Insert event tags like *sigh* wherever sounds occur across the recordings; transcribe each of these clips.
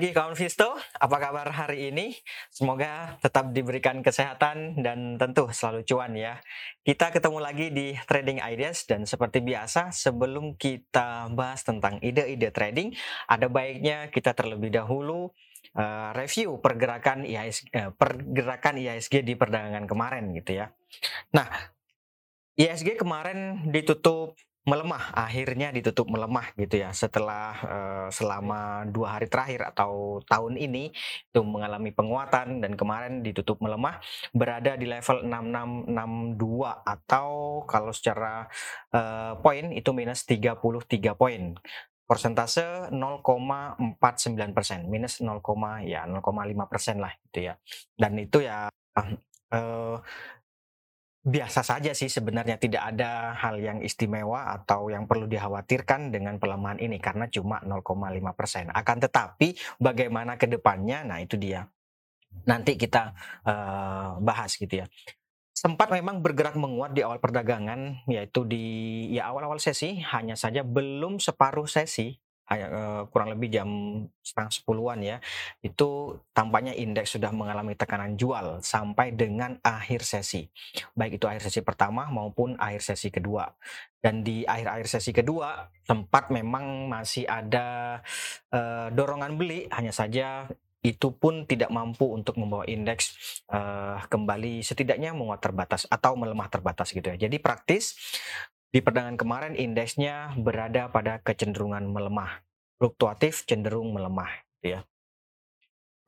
Pagi kawan Visto, apa kabar hari ini? Semoga tetap diberikan kesehatan dan tentu selalu cuan ya. Kita ketemu lagi di Trading Ideas dan seperti biasa sebelum kita bahas tentang ide-ide trading, ada baiknya kita terlebih dahulu uh, review pergerakan IHSG, uh, eh, pergerakan IHSG di perdagangan kemarin gitu ya. Nah, IHSG kemarin ditutup melemah akhirnya ditutup melemah gitu ya setelah uh, selama dua hari terakhir atau tahun ini itu mengalami penguatan dan kemarin ditutup melemah berada di level 6662 atau kalau secara uh, poin itu minus 33 poin. Persentase 0,49 persen minus 0, ya 0,5 persen lah gitu ya. Dan itu ya uh, biasa saja sih sebenarnya tidak ada hal yang istimewa atau yang perlu dikhawatirkan dengan pelemahan ini karena cuma 0,5 persen. Akan tetapi bagaimana ke depannya, nah itu dia. Nanti kita uh, bahas gitu ya. Sempat memang bergerak menguat di awal perdagangan, yaitu di ya awal-awal sesi, hanya saja belum separuh sesi kurang lebih jam setengah sepuluhan ya, itu tampaknya indeks sudah mengalami tekanan jual sampai dengan akhir sesi. Baik itu akhir sesi pertama maupun akhir sesi kedua. Dan di akhir-akhir sesi kedua tempat memang masih ada uh, dorongan beli, hanya saja itu pun tidak mampu untuk membawa indeks uh, kembali setidaknya menguat terbatas atau melemah terbatas gitu ya. Jadi praktis di perdagangan kemarin indeksnya berada pada kecenderungan melemah, fluktuatif cenderung melemah, gitu ya.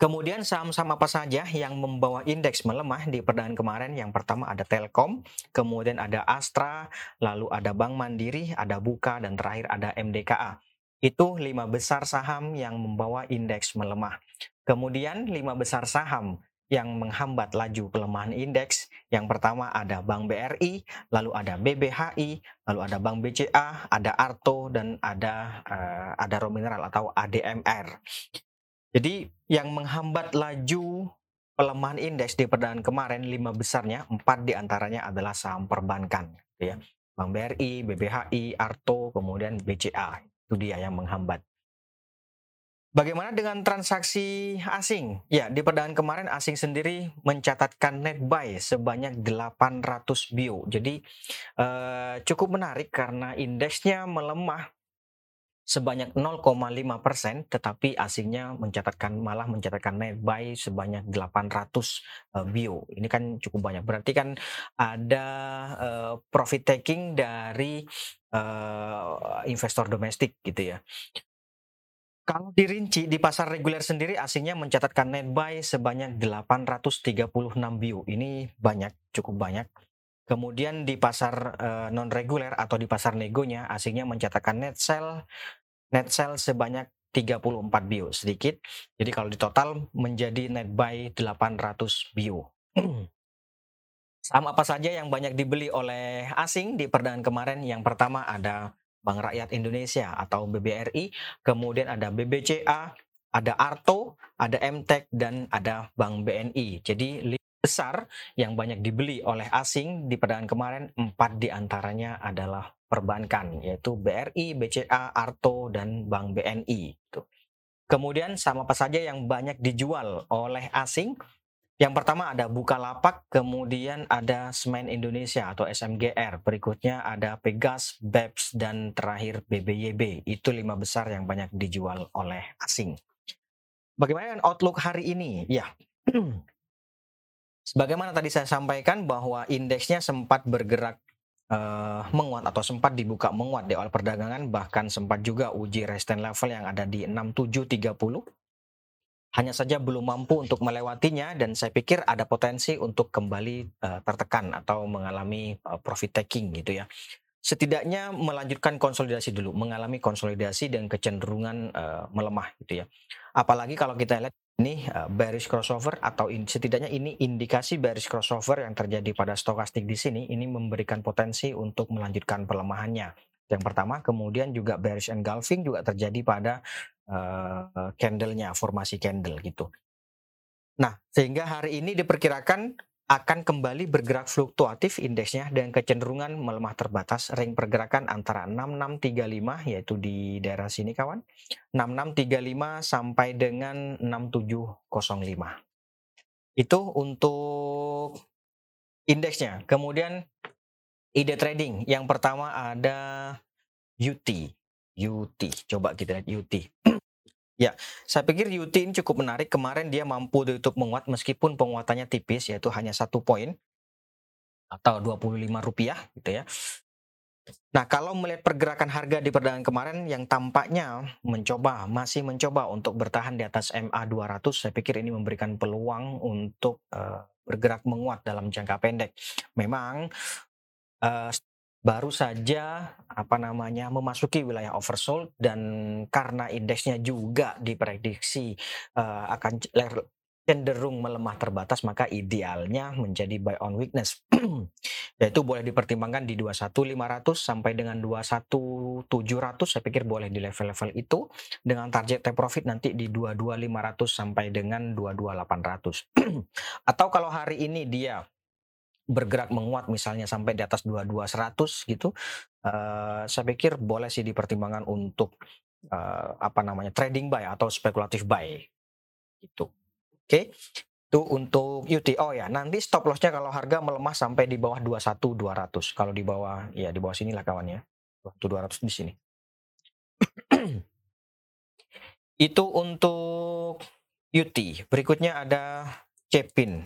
Kemudian saham-saham apa saja yang membawa indeks melemah di perdagangan kemarin? Yang pertama ada Telkom, kemudian ada Astra, lalu ada Bank Mandiri, ada Buka, dan terakhir ada MDKA. Itu lima besar saham yang membawa indeks melemah. Kemudian lima besar saham yang menghambat laju pelemahan indeks. Yang pertama ada Bank BRI, lalu ada BBHI, lalu ada Bank BCA, ada Arto dan ada uh, ada Romineral atau ADMR. Jadi yang menghambat laju pelemahan indeks di perdagangan kemarin lima besarnya empat di antaranya adalah saham perbankan, gitu ya. Bank BRI, BBHI, Arto, kemudian BCA itu dia yang menghambat. Bagaimana dengan transaksi asing? Ya, di perdagangan kemarin asing sendiri mencatatkan net buy sebanyak 800 bio. Jadi eh, cukup menarik karena indeksnya melemah sebanyak 0,5 persen, tetapi asingnya mencatatkan malah mencatatkan net buy sebanyak 800 uh, bio. Ini kan cukup banyak. Berarti kan ada uh, profit taking dari uh, investor domestik gitu ya. Kalau dirinci di pasar reguler sendiri asingnya mencatatkan net buy sebanyak 836 bio. Ini banyak, cukup banyak. Kemudian di pasar uh, non reguler atau di pasar negonya asingnya mencatatkan net sell net sell sebanyak 34 bio, sedikit. Jadi kalau di total menjadi net buy 800 bio. Saham apa saja yang banyak dibeli oleh asing di perdagangan kemarin? Yang pertama ada Bank Rakyat Indonesia atau BBRI, kemudian ada BBCA, ada Arto, ada MTEK dan ada Bank BNI. Jadi besar yang banyak dibeli oleh asing di perdagangan kemarin empat di antaranya adalah perbankan yaitu BRI, BCA, Arto dan Bank BNI. Kemudian sama apa saja yang banyak dijual oleh asing yang pertama ada Bukalapak, kemudian ada Semen Indonesia atau SMGR, berikutnya ada Pegas, BEPS, dan terakhir BBYB. Itu lima besar yang banyak dijual oleh asing. Bagaimana dengan outlook hari ini? Ya, *clears throat* sebagaimana tadi saya sampaikan bahwa indeksnya sempat bergerak uh, menguat atau sempat dibuka menguat di awal perdagangan, bahkan sempat juga uji resistance level yang ada di 6730 hanya saja belum mampu untuk melewatinya dan saya pikir ada potensi untuk kembali uh, tertekan atau mengalami uh, profit taking gitu ya. Setidaknya melanjutkan konsolidasi dulu, mengalami konsolidasi dan kecenderungan uh, melemah gitu ya. Apalagi kalau kita lihat ini uh, bearish crossover atau in, setidaknya ini indikasi bearish crossover yang terjadi pada stokastik di sini ini memberikan potensi untuk melanjutkan pelemahannya. Yang pertama, kemudian juga bearish engulfing juga terjadi pada uh, candlenya formasi candle gitu. Nah, sehingga hari ini diperkirakan akan kembali bergerak fluktuatif indeksnya dengan kecenderungan melemah terbatas. Ring pergerakan antara 6635 yaitu di daerah sini kawan 6635 sampai dengan 6705 itu untuk indeksnya. Kemudian ide trading yang pertama ada UT UT coba kita lihat UT *clears throat* Ya, saya pikir UT ini cukup menarik. Kemarin dia mampu ditutup menguat meskipun penguatannya tipis, yaitu hanya satu poin atau 25 rupiah gitu ya. Nah, kalau melihat pergerakan harga di perdagangan kemarin yang tampaknya mencoba, masih mencoba untuk bertahan di atas MA 200, saya pikir ini memberikan peluang untuk uh, bergerak menguat dalam jangka pendek. Memang uh, baru saja apa namanya memasuki wilayah oversold dan karena indeksnya juga diprediksi uh, akan cenderung melemah terbatas maka idealnya menjadi buy on weakness. *clears throat* Yaitu boleh dipertimbangkan di 21500 sampai dengan 21700 saya pikir boleh di level-level itu dengan target take profit nanti di 22500 sampai dengan 22800 *clears throat* atau kalau hari ini dia bergerak menguat misalnya sampai di atas 2200 gitu uh, saya pikir boleh sih dipertimbangkan untuk uh, apa namanya trading buy atau spekulatif buy gitu. Oke okay? itu untuk UT oh ya nanti stop lossnya kalau harga melemah sampai di bawah 21200 kalau di bawah ya di bawah sini lah kawannya 200 di sini. Itu untuk UT berikutnya ada Cepin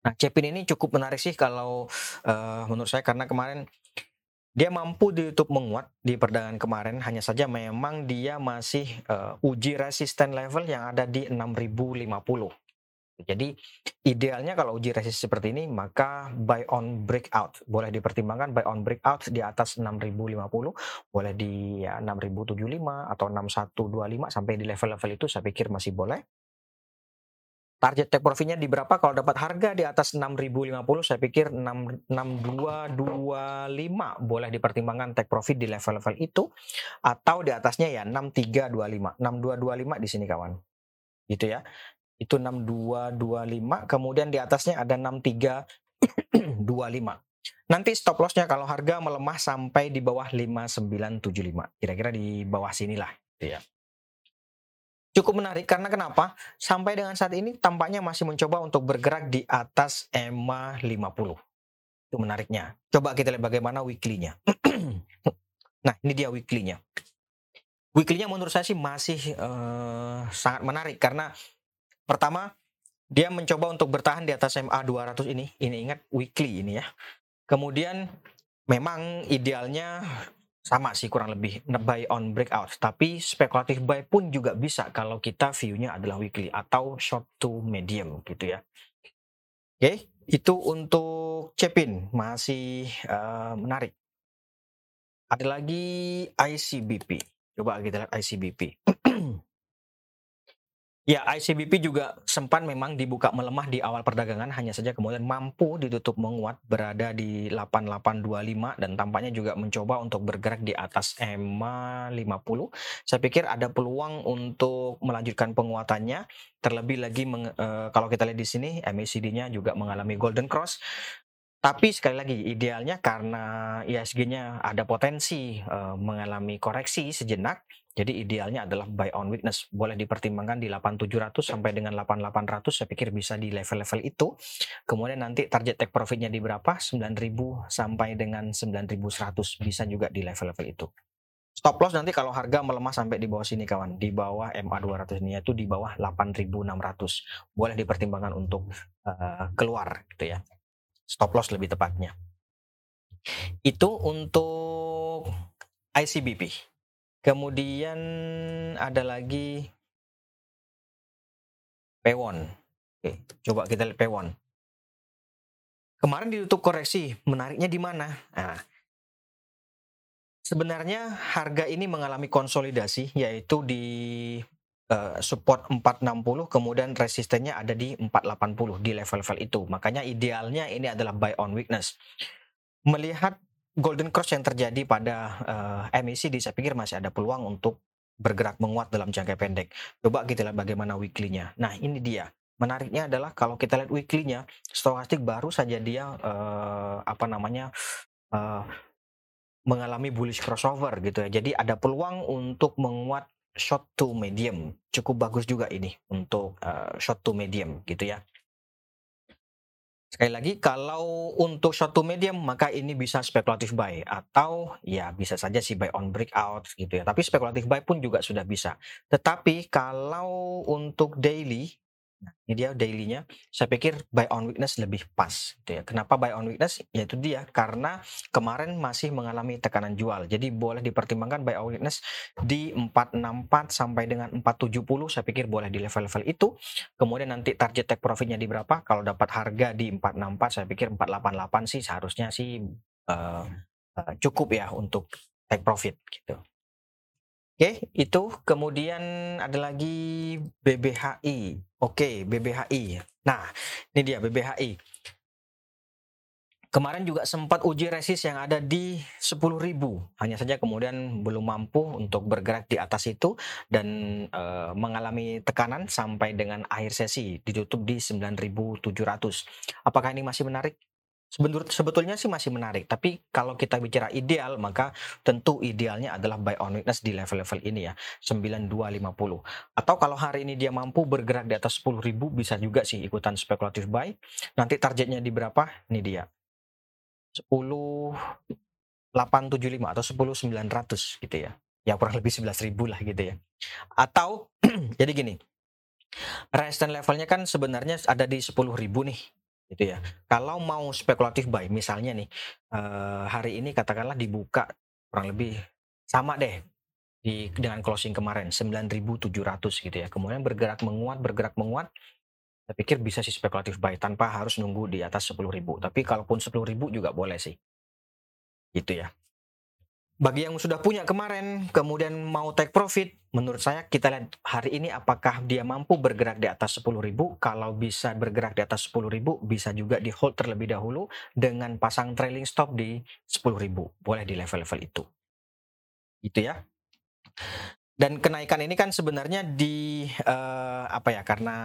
Nah, Cepin ini cukup menarik sih kalau uh, menurut saya karena kemarin dia mampu ditutup menguat di perdagangan kemarin. Hanya saja memang dia masih uh, uji resisten level yang ada di 6050. Jadi idealnya kalau uji resisten seperti ini maka buy on breakout. Boleh dipertimbangkan buy on breakout di atas 6050 boleh di ya 6075 atau 6125 sampai di level-level itu saya pikir masih boleh target take profitnya di berapa? Kalau dapat harga di atas 6050 saya pikir 6225 boleh dipertimbangkan take profit di level-level itu atau di atasnya ya 6325 6225 di sini kawan. Gitu ya. Itu 6225 kemudian di atasnya ada 6325 nanti stop lossnya kalau harga melemah sampai di bawah 5975 kira-kira di bawah sinilah gitu ya cukup menarik karena kenapa? Sampai dengan saat ini tampaknya masih mencoba untuk bergerak di atas EMA 50. Itu menariknya. Coba kita lihat bagaimana weekly-nya. *clears throat* nah, ini dia weekly-nya. Weekly-nya menurut saya sih masih uh, sangat menarik karena pertama dia mencoba untuk bertahan di atas MA 200 ini. Ini ingat weekly ini ya. Kemudian memang idealnya sama sih kurang lebih buy on breakout. Tapi spekulatif buy pun juga bisa kalau kita view-nya adalah weekly atau short to medium gitu ya. Oke okay, itu untuk Cepin. Masih uh, menarik. Ada lagi ICBP coba kita lihat ICBP Ya, ICBP juga sempat memang dibuka melemah di awal perdagangan, hanya saja kemudian mampu ditutup menguat berada di 8825 dan tampaknya juga mencoba untuk bergerak di atas EMA 50. Saya pikir ada peluang untuk melanjutkan penguatannya. Terlebih lagi meng, uh, kalau kita lihat di sini MACD-nya juga mengalami golden cross. Tapi sekali lagi idealnya karena ISG-nya ada potensi uh, mengalami koreksi sejenak, jadi idealnya adalah buy on weakness. Boleh dipertimbangkan di 8700 sampai dengan 8800 saya pikir bisa di level-level itu. Kemudian nanti target take profitnya di berapa? 9000 sampai dengan 9100 bisa juga di level-level itu. Stop loss nanti kalau harga melemah sampai di bawah sini kawan, di bawah MA 200 ini yaitu di bawah 8600. Boleh dipertimbangkan untuk uh, keluar gitu ya. Stop loss lebih tepatnya. Itu untuk ICBP. Kemudian ada lagi Pewon. Oke, coba kita lihat Pewon. Kemarin ditutup koreksi, menariknya di mana? Nah, sebenarnya harga ini mengalami konsolidasi yaitu di uh, support 460 kemudian resistennya ada di 480 di level-level itu. Makanya idealnya ini adalah buy on weakness. Melihat golden cross yang terjadi pada uh, eh, MACD saya pikir masih ada peluang untuk bergerak menguat dalam jangka pendek. Coba kita lihat bagaimana weekly-nya. Nah, ini dia. menariknya adalah kalau kita lihat weekly-nya, stokastik baru saja dia uh, apa namanya uh, mengalami bullish crossover gitu ya. Jadi ada peluang untuk menguat short to medium. Cukup bagus juga ini untuk uh, short to medium gitu ya. Sekali lagi, kalau untuk short to medium, maka ini bisa spekulatif buy. Atau ya bisa saja sih buy on breakout gitu ya. Tapi spekulatif buy pun juga sudah bisa. Tetapi kalau untuk daily, ini dia daily-nya. Saya pikir buy on weakness lebih pas gitu ya. Kenapa buy on weakness? Yaitu dia karena kemarin masih mengalami tekanan jual. Jadi boleh dipertimbangkan buy on weakness di 464 sampai dengan 470 saya pikir boleh di level-level itu. Kemudian nanti target take profitnya di berapa? Kalau dapat harga di 464 saya pikir 488 sih seharusnya sih uh, uh, cukup ya untuk take profit gitu. Oke, itu kemudian ada lagi BBHI. Oke, BBHI. Nah, ini dia BBHI. Kemarin juga sempat uji resist yang ada di 10.000. Hanya saja kemudian belum mampu untuk bergerak di atas itu dan e, mengalami tekanan sampai dengan akhir sesi ditutup di 9.700. Apakah ini masih menarik? Sebetulnya sih masih menarik. Tapi kalau kita bicara ideal, maka tentu idealnya adalah buy on weakness di level-level ini ya, 9250. Atau kalau hari ini dia mampu bergerak di atas 10.000 bisa juga sih ikutan spekulatif buy. Nanti targetnya di berapa? Ini dia. 10 875 atau 10900 gitu ya. Ya kurang lebih 11.000 lah gitu ya. Atau *clears throat* jadi gini. Resistance levelnya kan sebenarnya ada di 10.000 nih gitu ya. Kalau mau spekulatif buy, misalnya nih uh, hari ini katakanlah dibuka kurang lebih sama deh di dengan closing kemarin 9.700 gitu ya. Kemudian bergerak menguat, bergerak menguat. Saya pikir bisa sih spekulatif buy tanpa harus nunggu di atas 10.000. Tapi kalaupun 10.000 juga boleh sih. Gitu ya bagi yang sudah punya kemarin kemudian mau take profit menurut saya kita lihat hari ini apakah dia mampu bergerak di atas 10.000 kalau bisa bergerak di atas 10.000 bisa juga di hold terlebih dahulu dengan pasang trailing stop di 10.000 boleh di level-level itu. Itu ya. Dan kenaikan ini kan sebenarnya di uh, apa ya karena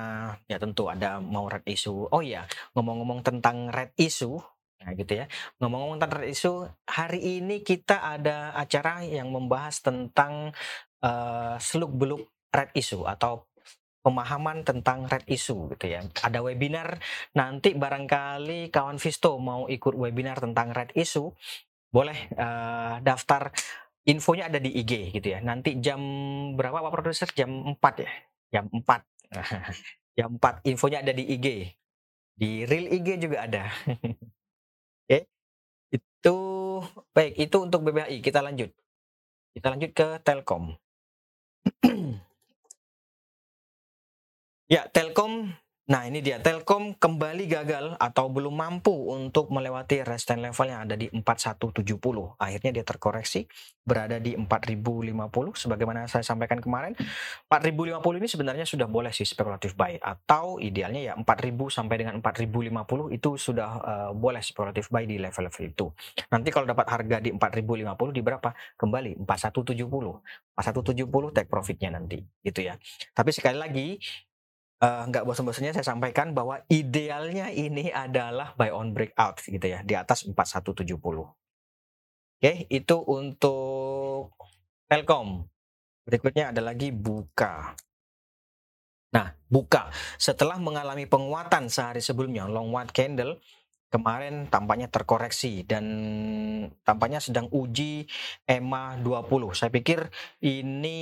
ya tentu ada mau red issue. Oh iya ngomong-ngomong tentang red issue gitu ya. Ngomong-ngomong tentang isu, hari ini kita ada acara yang membahas tentang uh, seluk-beluk red issue atau pemahaman tentang red issue gitu ya. Ada webinar nanti barangkali kawan Visto mau ikut webinar tentang red issue, boleh uh, daftar infonya ada di IG gitu ya. Nanti jam berapa Pak Produser? Jam 4 ya. Jam 4. *laughs* jam 4 infonya ada di IG. Di real IG juga ada. *laughs* Itu baik, itu untuk BBHI. Kita lanjut. Kita lanjut ke Telkom. *clears throat* ya, Telkom Nah ini dia Telkom kembali gagal atau belum mampu untuk melewati resistance level yang ada di 4170. Akhirnya dia terkoreksi berada di 4050 sebagaimana saya sampaikan kemarin. 4050 ini sebenarnya sudah boleh sih spekulatif buy atau idealnya ya 4000 sampai dengan 4050 itu sudah uh, boleh spekulatif buy di level-level itu. Nanti kalau dapat harga di 4050 di berapa? Kembali 4170. 4170 take profitnya nanti gitu ya. Tapi sekali lagi uh, nggak bosan-bosannya saya sampaikan bahwa idealnya ini adalah buy on breakout gitu ya di atas 4170. Oke, itu untuk Telkom. Berikutnya ada lagi Buka. Nah, Buka setelah mengalami penguatan sehari sebelumnya long white candle kemarin tampaknya terkoreksi dan tampaknya sedang uji EMA 20. Saya pikir ini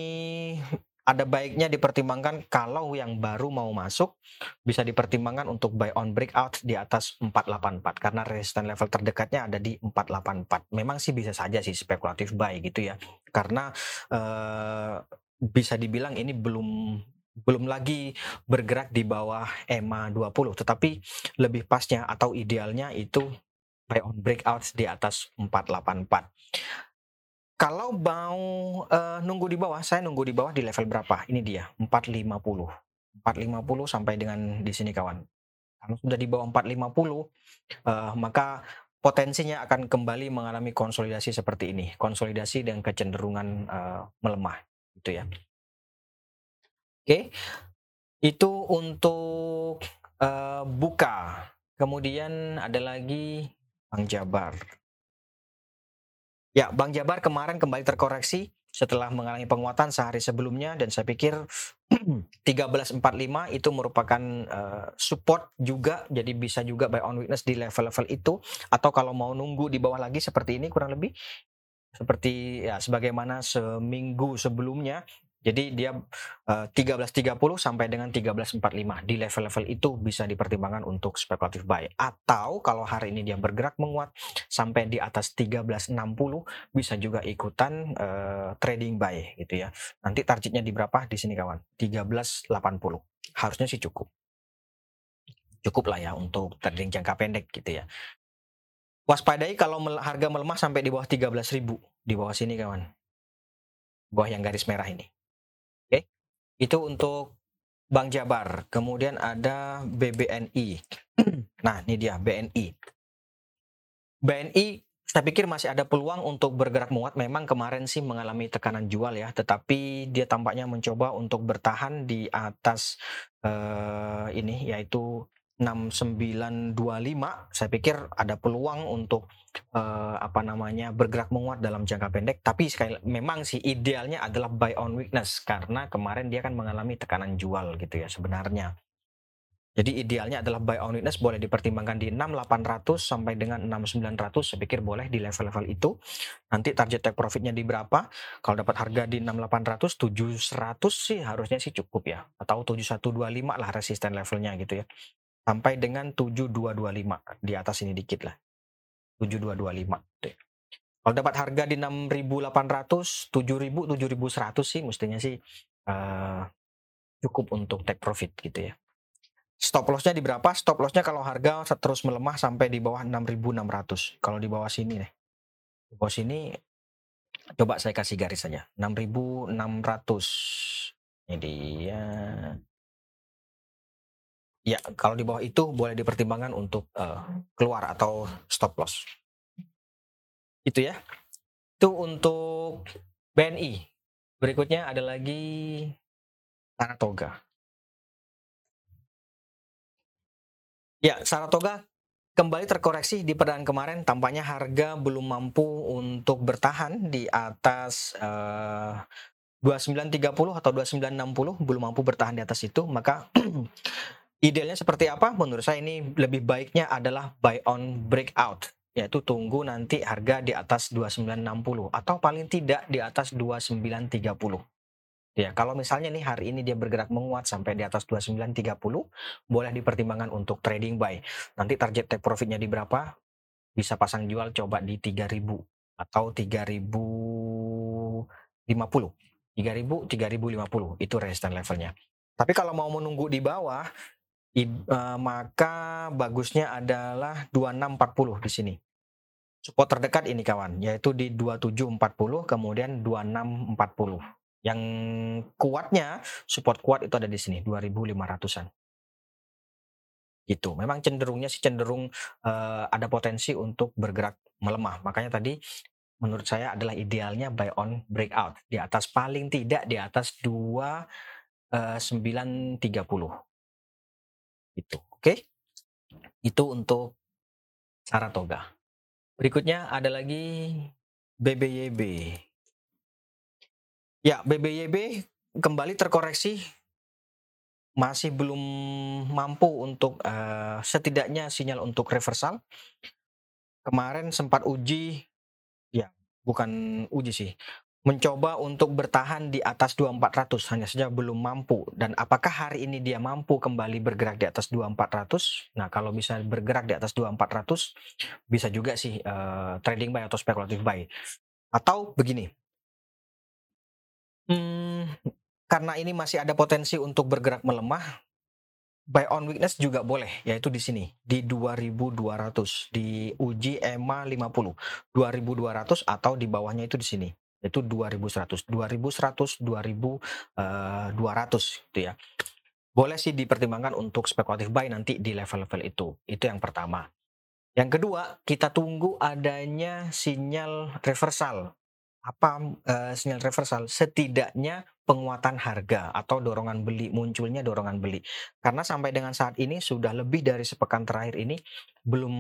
ada baiknya dipertimbangkan kalau yang baru mau masuk bisa dipertimbangkan untuk buy on breakout di atas 484 karena resistance level terdekatnya ada di 484. Memang sih bisa saja sih spekulatif buy gitu ya. Karena uh, bisa dibilang ini belum belum lagi bergerak di bawah EMA 20 tetapi lebih pasnya atau idealnya itu buy on breakout di atas 484 kalau mau uh, nunggu di bawah, saya nunggu di bawah di level berapa? Ini dia, 450. 450 sampai dengan di sini kawan. Kalau sudah di bawah 450, uh, eh, maka potensinya akan kembali mengalami konsolidasi seperti ini. Konsolidasi dengan kecenderungan uh, melemah, gitu ya. Oke. Itu untuk uh, buka. Kemudian ada lagi Bank Jabar. Ya, Bank Jabar kemarin kembali terkoreksi setelah mengalami penguatan sehari sebelumnya dan saya pikir *clears throat* 1345 itu merupakan uh, support juga jadi bisa juga buy on weakness di level-level itu. Atau kalau mau nunggu di bawah lagi seperti ini kurang lebih seperti ya sebagaimana seminggu sebelumnya jadi dia uh, 13.30 sampai dengan 13.45 di level-level itu bisa dipertimbangkan untuk spekulatif buy. Atau kalau hari ini dia bergerak menguat sampai di atas 13.60 bisa juga ikutan uh, trading buy gitu ya. Nanti targetnya di berapa di sini kawan? 13.80. Harusnya sih cukup. Cukup lah ya untuk trading jangka pendek gitu ya. Waspadai kalau harga melemah sampai di bawah 13.000 di bawah sini kawan. Bawah yang garis merah ini. Itu untuk Bank Jabar. Kemudian ada BBNI. *clears throat* Nah, ini dia BNI. BNI saya pikir masih ada peluang untuk bergerak menguat. Memang kemarin sih mengalami tekanan jual ya, tetapi dia tampaknya mencoba untuk bertahan di atas uh, ini yaitu 6925 saya pikir ada peluang untuk uh, apa namanya bergerak menguat dalam jangka pendek. Tapi sekali memang sih idealnya adalah buy on weakness karena kemarin dia kan mengalami tekanan jual gitu ya sebenarnya. Jadi idealnya adalah buy on weakness boleh dipertimbangkan di 6800 sampai dengan 6900 saya pikir boleh di level-level itu. Nanti target take profitnya di berapa? Kalau dapat harga di 6800 700 sih harusnya sih cukup ya. Atau 7125 lah resisten levelnya gitu ya sampai dengan 7225 di atas ini dikit lah. 7225 deh. kalau dapat harga di 6800 7000 7100 sih mestinya sih uh, cukup untuk take profit gitu ya. Stop lossnya di berapa? Stop lossnya kalau harga terus melemah sampai di bawah 6600 kalau di bawah sini nih di bawah sini coba saya kasih garis saja 6600 ini dia Ya, kalau di bawah itu boleh dipertimbangkan untuk uh, keluar atau stop loss. Itu ya. Itu untuk BNI. Berikutnya ada lagi Saratoga. Ya, Saratoga kembali terkoreksi di perdaan kemarin. Tampaknya harga belum mampu untuk bertahan di atas uh, 2930 atau 2960 belum mampu bertahan di atas itu, maka *clears throat* Idealnya seperti apa? Menurut saya ini lebih baiknya adalah buy on breakout, yaitu tunggu nanti harga di atas 2960 atau paling tidak di atas 2930. Ya, kalau misalnya nih hari ini dia bergerak menguat sampai di atas 2930, boleh dipertimbangkan untuk trading buy. Nanti target take profitnya di berapa? Bisa pasang jual coba di 3000 atau 3050. 3000, 3050 itu resistance levelnya. Tapi kalau mau menunggu di bawah, I, uh, maka bagusnya adalah 2640 di sini. Support terdekat ini kawan, yaitu di 2740 kemudian 2640. Yang kuatnya support kuat itu ada di sini 2500-an. Gitu. Memang cenderungnya sih cenderung uh, ada potensi untuk bergerak melemah. Makanya tadi menurut saya adalah idealnya buy on breakout di atas paling tidak di atas 2930 itu, oke? Itu untuk Saratoga. Berikutnya ada lagi BBYB. Ya, BBYB kembali terkoreksi masih belum mampu untuk uh, setidaknya sinyal untuk reversal. Kemarin sempat uji ya, bukan uji sih mencoba untuk bertahan di atas 2400 hanya saja belum mampu. Dan apakah hari ini dia mampu kembali bergerak di atas 2400 nah kalau bisa bergerak di atas 2400 bisa juga sih uh, trading buy atau spekulatif buy. Atau begini. Hmm, karena ini masih ada potensi untuk bergerak melemah buy on weakness juga boleh yaitu di sini di 2200 di uji EMA 50 2200 atau di bawahnya itu di sini itu 2100 2100 2200 gitu ya. Boleh sih dipertimbangkan untuk spekulatif buy nanti di level-level itu. Itu yang pertama. Yang kedua kita tunggu adanya sinyal reversal. Apa uh, sinyal reversal? Setidaknya penguatan harga atau dorongan beli, munculnya dorongan beli. Karena sampai dengan saat ini sudah lebih dari sepekan terakhir ini belum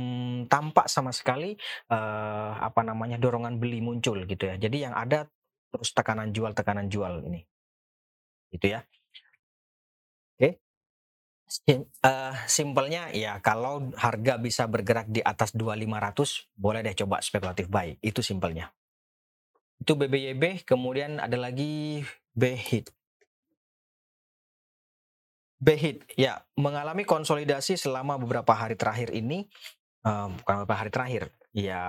tampak sama sekali uh, apa namanya dorongan beli muncul gitu ya. Jadi yang ada terus tekanan jual tekanan jual ini. Gitu ya. Oke. Sim, uh, simpelnya ya kalau harga bisa bergerak di atas 2500 boleh deh coba spekulatif buy. Itu simpelnya. Itu BBYB, kemudian ada lagi BHIT. BHIT, ya, mengalami konsolidasi selama beberapa hari terakhir ini, uh, bukan beberapa hari terakhir, ya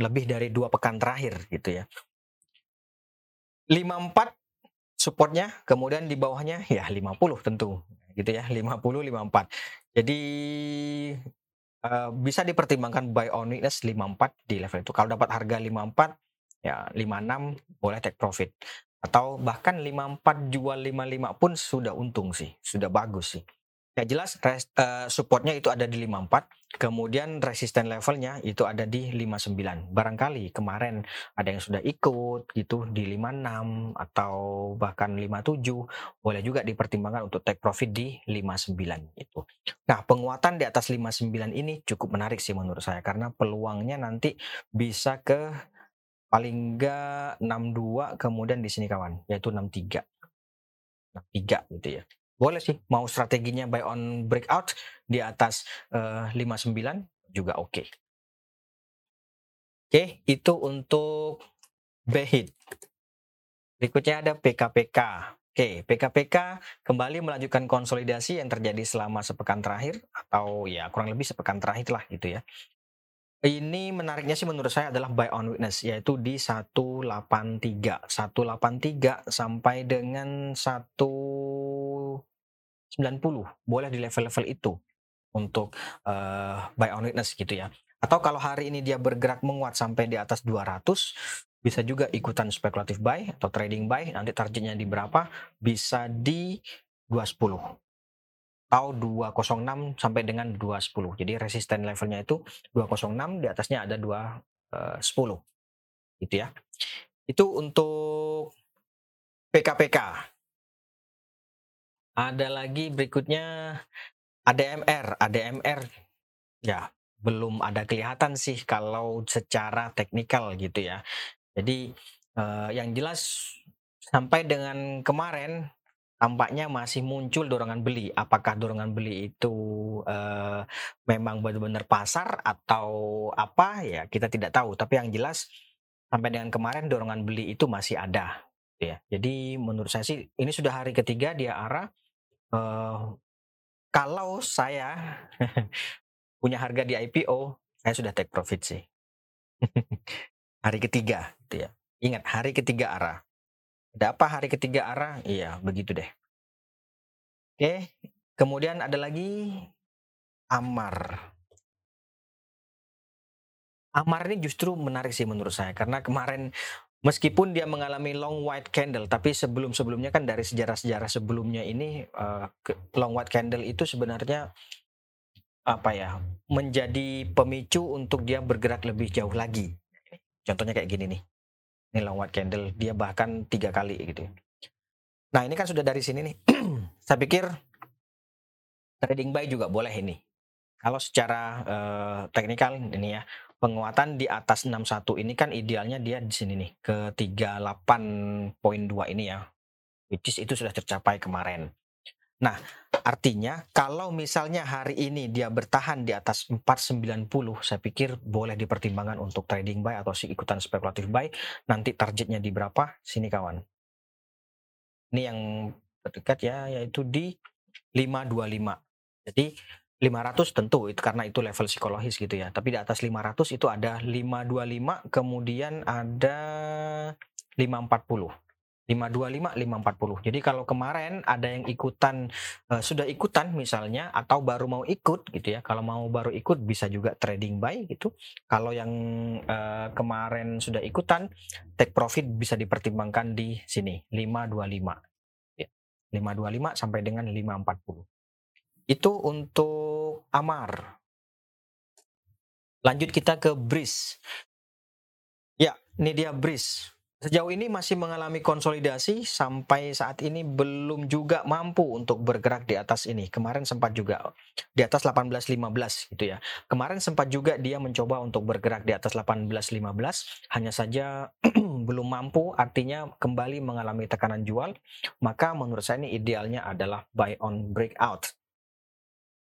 lebih dari dua pekan terakhir gitu ya. 54 supportnya, kemudian di bawahnya ya 50 tentu, gitu ya, 50, 54. Jadi uh, bisa dipertimbangkan buy on weakness 54 di level itu. Kalau dapat harga 54 ya 56 boleh take profit atau bahkan 54 jual 55 pun sudah untung sih, sudah bagus sih. Ya jelas res, uh, supportnya itu ada di 54, kemudian resisten levelnya itu ada di 59. Barangkali kemarin ada yang sudah ikut gitu di 56 atau bahkan 57, boleh juga dipertimbangkan untuk take profit di 59 itu. Nah, penguatan di atas 59 ini cukup menarik sih menurut saya karena peluangnya nanti bisa ke Paling enggak 62 kemudian di sini kawan, yaitu 63. 63 gitu ya. Boleh sih, mau strateginya buy on breakout di atas uh, eh, 59 juga oke. Okay. Oke, okay, itu untuk BHIT. Berikutnya ada PKPK. Oke, PKPK kembali melanjutkan konsolidasi yang terjadi selama sepekan terakhir atau ya kurang lebih sepekan terakhir lah gitu ya. Ini menariknya sih menurut saya adalah buy on witness yaitu di 183. 183 sampai dengan 190. Boleh di level-level itu untuk uh, buy on witness gitu ya. Atau kalau hari ini dia bergerak menguat sampai di atas 200, bisa juga ikutan spekulatif buy atau trading buy. Nanti targetnya di berapa? Bisa di 210 atau 206 sampai dengan 210. Jadi resisten levelnya itu 206, di atasnya ada 210. Eh, gitu ya. Itu untuk PKPK. Ada lagi berikutnya ADMR. ADMR ya belum ada kelihatan sih kalau secara teknikal gitu ya. Jadi eh, yang jelas sampai dengan kemarin tampaknya masih muncul dorongan beli. Apakah dorongan beli itu uh, memang benar-benar pasar atau apa ya kita tidak tahu. Tapi yang jelas sampai dengan kemarin dorongan beli itu masih ada. Ya, jadi menurut saya sih ini sudah hari ketiga dia arah. Uh, kalau saya *laughs* punya harga di IPO, saya sudah take profit sih. *laughs* hari ketiga, gitu ya. Ingat hari ketiga arah. Ada apa hari ketiga arah? Iya, begitu deh. Oke, kemudian ada lagi Amar. Amar ini justru menarik sih menurut saya karena kemarin meskipun dia mengalami long white candle tapi sebelum-sebelumnya kan dari sejarah-sejarah sebelumnya ini uh, long white candle itu sebenarnya apa ya menjadi pemicu untuk dia bergerak lebih jauh lagi. Contohnya kayak gini nih ini long white candle dia bahkan tiga kali gitu nah ini kan sudah dari sini nih. *clears throat* Saya pikir trading buy juga boleh ini. Kalau secara uh, teknikal ini ya penguatan di atas 61 ini kan idealnya dia di sini nih ke 38.2 ini ya which is itu sudah tercapai kemarin Nah, artinya kalau misalnya hari ini dia bertahan di atas 490, saya pikir boleh dipertimbangkan untuk trading buy atau ikutan spekulatif buy. Nanti targetnya di berapa? Sini kawan. Ini yang terdekat ya, yaitu di 525. Jadi 500 tentu itu karena itu level psikologis gitu ya. Tapi di atas 500 itu ada 525, kemudian ada 540. 525 540. Jadi kalau kemarin ada yang ikutan uh, sudah ikutan misalnya atau baru mau ikut gitu ya. Kalau mau baru ikut bisa juga trading buy gitu. Kalau yang uh, kemarin sudah ikutan take profit bisa dipertimbangkan di sini 525. Ya. 525 sampai dengan 540. Itu untuk Amar. Lanjut kita ke Bris. Ya, ini dia Bris. Sejauh ini masih mengalami konsolidasi, sampai saat ini belum juga mampu untuk bergerak di atas ini. Kemarin sempat juga di atas 18.15 gitu ya. Kemarin sempat juga dia mencoba untuk bergerak di atas 18.15, hanya saja *clears throat* belum mampu, artinya kembali mengalami tekanan jual. Maka menurut saya ini idealnya adalah buy on breakout.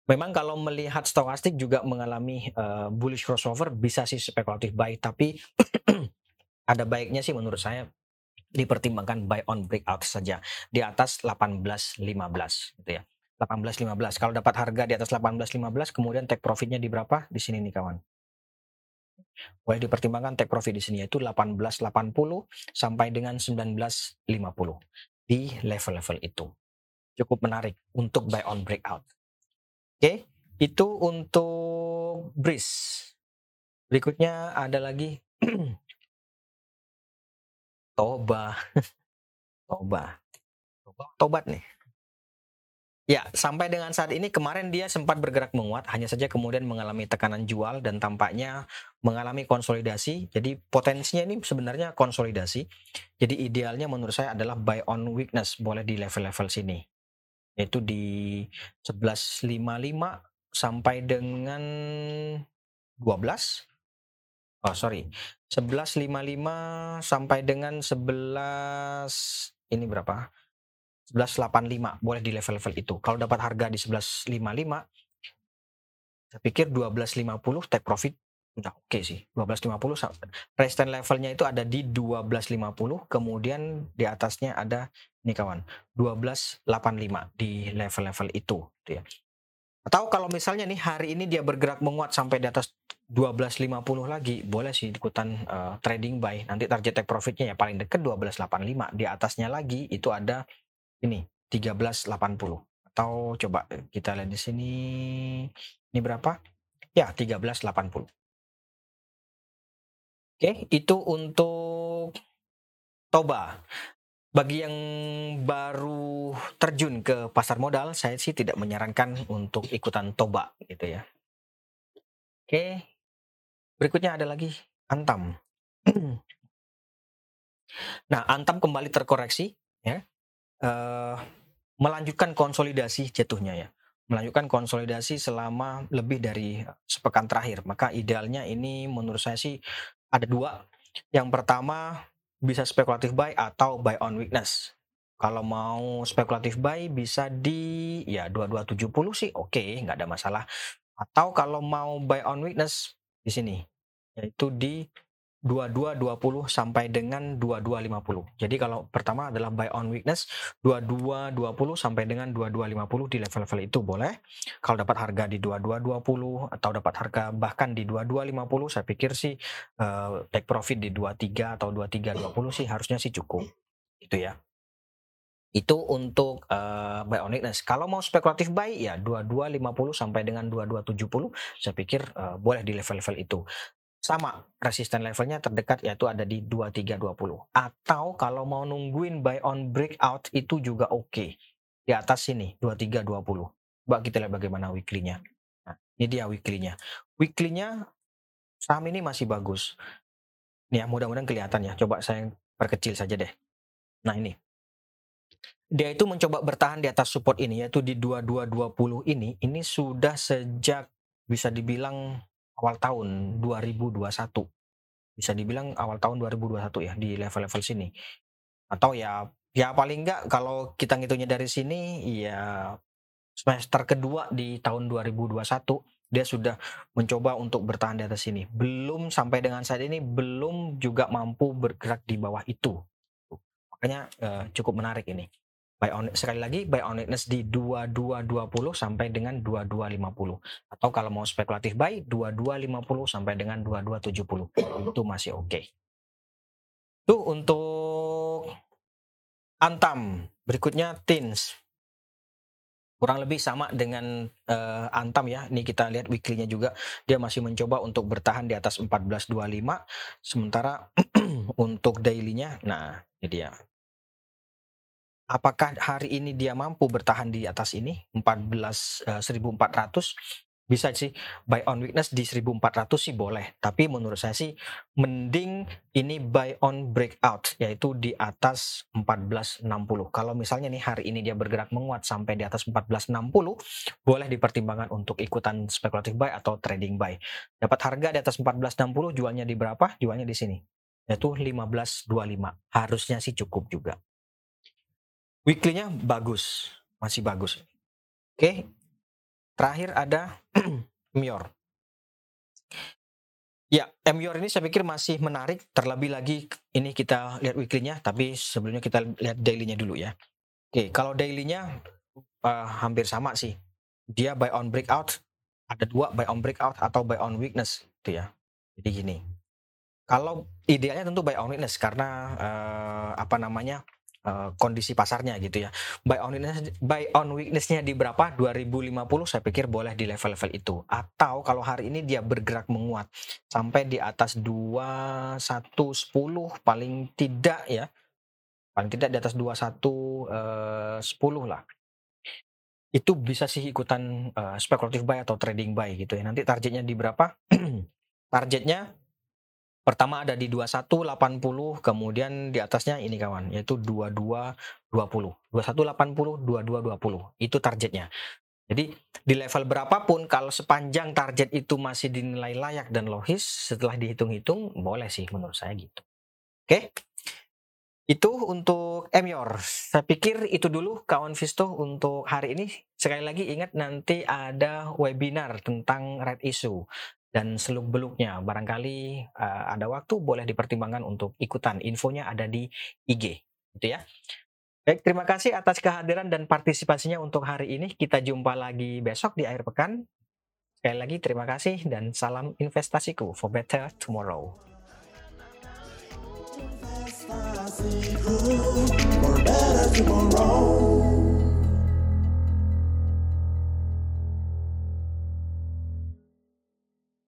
Memang kalau melihat stokastik juga mengalami uh, bullish crossover bisa sih spekulatif buy, tapi *clears throat* ada baiknya sih menurut saya dipertimbangkan buy on breakout saja di atas 18.15 gitu ya. 18.15. Kalau dapat harga di atas 18.15 kemudian take profitnya di berapa? Di sini nih kawan. Boleh dipertimbangkan take profit di sini yaitu 18.80 sampai dengan 19.50 di level-level itu. Cukup menarik untuk buy on breakout. Oke, itu untuk breeze. Berikutnya ada lagi *clears throat* *laughs* Toba. Toba. Tobat nih. Ya, sampai dengan saat ini kemarin dia sempat bergerak menguat, hanya saja kemudian mengalami tekanan jual dan tampaknya mengalami konsolidasi. Jadi potensinya ini sebenarnya konsolidasi. Jadi idealnya menurut saya adalah buy on weakness, boleh di level-level sini. Yaitu di 11.55 sampai dengan 12 Oh sorry, 11.55 sampai dengan 11 ini berapa? 11.85 boleh di level-level itu. Kalau dapat harga di 11.55 saya pikir 12.50 take profit udah oke okay sih. 12.50 resistance levelnya itu ada di 12.50 kemudian di atasnya ada ini kawan 12.85 di level-level itu gitu ya. Atau kalau misalnya nih hari ini dia bergerak menguat sampai di atas 12.50 lagi, boleh sih ikutan uh, trading buy. Nanti target take profitnya ya paling dekat 12.85. Di atasnya lagi itu ada ini 13.80. Atau coba kita lihat di sini ini berapa? Ya, 13.80. Oke, itu untuk Toba. Bagi yang baru terjun ke pasar modal, saya sih tidak menyarankan untuk ikutan toba gitu ya. Oke, berikutnya ada lagi Antam. *clears throat* nah, Antam kembali terkoreksi ya, uh, melanjutkan konsolidasi jatuhnya ya, melanjutkan konsolidasi selama lebih dari sepekan terakhir. Maka idealnya ini menurut saya sih ada dua. Yang pertama bisa spekulatif buy atau buy on weakness. Kalau mau spekulatif buy bisa di ya 2270 sih oke, okay, nggak ada masalah. Atau kalau mau buy on weakness di sini yaitu di 2220 sampai dengan 2250. Jadi kalau pertama adalah buy on weakness 2220 sampai dengan 2250 di level-level itu boleh. Kalau dapat harga di 2220 atau dapat harga bahkan di 2250 saya pikir sih uh, take profit di 23 atau 2320 sih harusnya sih cukup. Itu ya. Itu untuk uh, buy on weakness. Kalau mau spekulatif buy ya 2250 sampai dengan 2270 saya pikir uh, boleh di level-level itu. Sama resisten levelnya terdekat yaitu ada di 2320 atau kalau mau nungguin buy on breakout itu juga oke. Okay. di atas sini 2320 Coba kita lihat bagaimana weekly-nya. Nah, ini dia weekly-nya. Weekly-nya saham ini masih bagus. Nih ya mudah-mudahan kelihatan ya. Coba saya perkecil saja deh. Nah ini dia itu mencoba bertahan di atas support ini yaitu di 2220 ini ini sudah sejak bisa dibilang awal tahun 2021. Bisa dibilang awal tahun 2021 ya di level-level sini. Atau ya ya paling enggak kalau kita ngitungnya dari sini ya semester kedua di tahun 2021 dia sudah mencoba untuk bertahan di atas sini. Belum sampai dengan saat ini belum juga mampu bergerak di bawah itu. Makanya uh, cukup menarik ini buy on sekali lagi buy on weakness di 2220 sampai dengan 2250 atau kalau mau spekulatif buy 2250 sampai dengan 2270 itu masih oke. Okay. Itu untuk Antam. Berikutnya Tins. Kurang lebih sama dengan uh, Antam ya. Ini kita lihat weekly-nya juga dia masih mencoba untuk bertahan di atas 1425 sementara *clears throat* untuk daily-nya nah ini dia Apakah hari ini dia mampu bertahan di atas ini? 14 uh, 1400 bisa sih buy on weakness di 1400 sih boleh. Tapi menurut saya sih mending ini buy on breakout yaitu di atas 1460 kalau misalnya nih hari ini dia bergerak menguat sampai di atas 1460 boleh dipertimbangkan untuk ikutan spekulatif buy atau trading buy. Dapat harga di atas 1460 jualnya di berapa? Jualnya di sini yaitu 1525 harusnya sih cukup juga weekly-nya bagus masih bagus oke Terakhir ada *clears throat* Mior. Ya, Mior ini saya pikir masih menarik. Terlebih lagi ini kita lihat weekly-nya, tapi sebelumnya kita lihat daily-nya dulu ya. Oke, kalau daily-nya uh, hampir sama sih. Dia buy on breakout, ada dua buy on breakout atau buy on weakness, gitu ya. Jadi gini. Kalau idealnya tentu buy on weakness karena uh, apa namanya Eh, kondisi pasarnya gitu ya. Buy on weakness, buy on weaknessnya di berapa? 2050 saya pikir boleh di level-level itu. Atau kalau hari ini dia bergerak menguat sampai di atas 2110 paling tidak ya. Paling tidak di atas 2110 uh, lah. Itu bisa sih ikutan uh, spekulatif buy atau trading buy gitu ya. Nanti targetnya di berapa? *clears throat* targetnya Pertama ada di 2180, kemudian di atasnya ini kawan, yaitu 2220. 2180, 2220. Itu targetnya. Jadi di level berapapun kalau sepanjang target itu masih dinilai layak dan logis setelah dihitung-hitung boleh sih menurut saya gitu. Oke. Itu untuk Emior. Saya pikir itu dulu kawan Visto untuk hari ini. Sekali lagi ingat nanti ada webinar tentang red issue dan seluk beluknya barangkali uh, ada waktu boleh dipertimbangkan untuk ikutan. Infonya ada di IG gitu ya. Baik terima kasih atas kehadiran dan partisipasinya untuk hari ini. Kita jumpa lagi besok di akhir pekan. Sekali lagi terima kasih dan salam investasiku for better tomorrow. For better tomorrow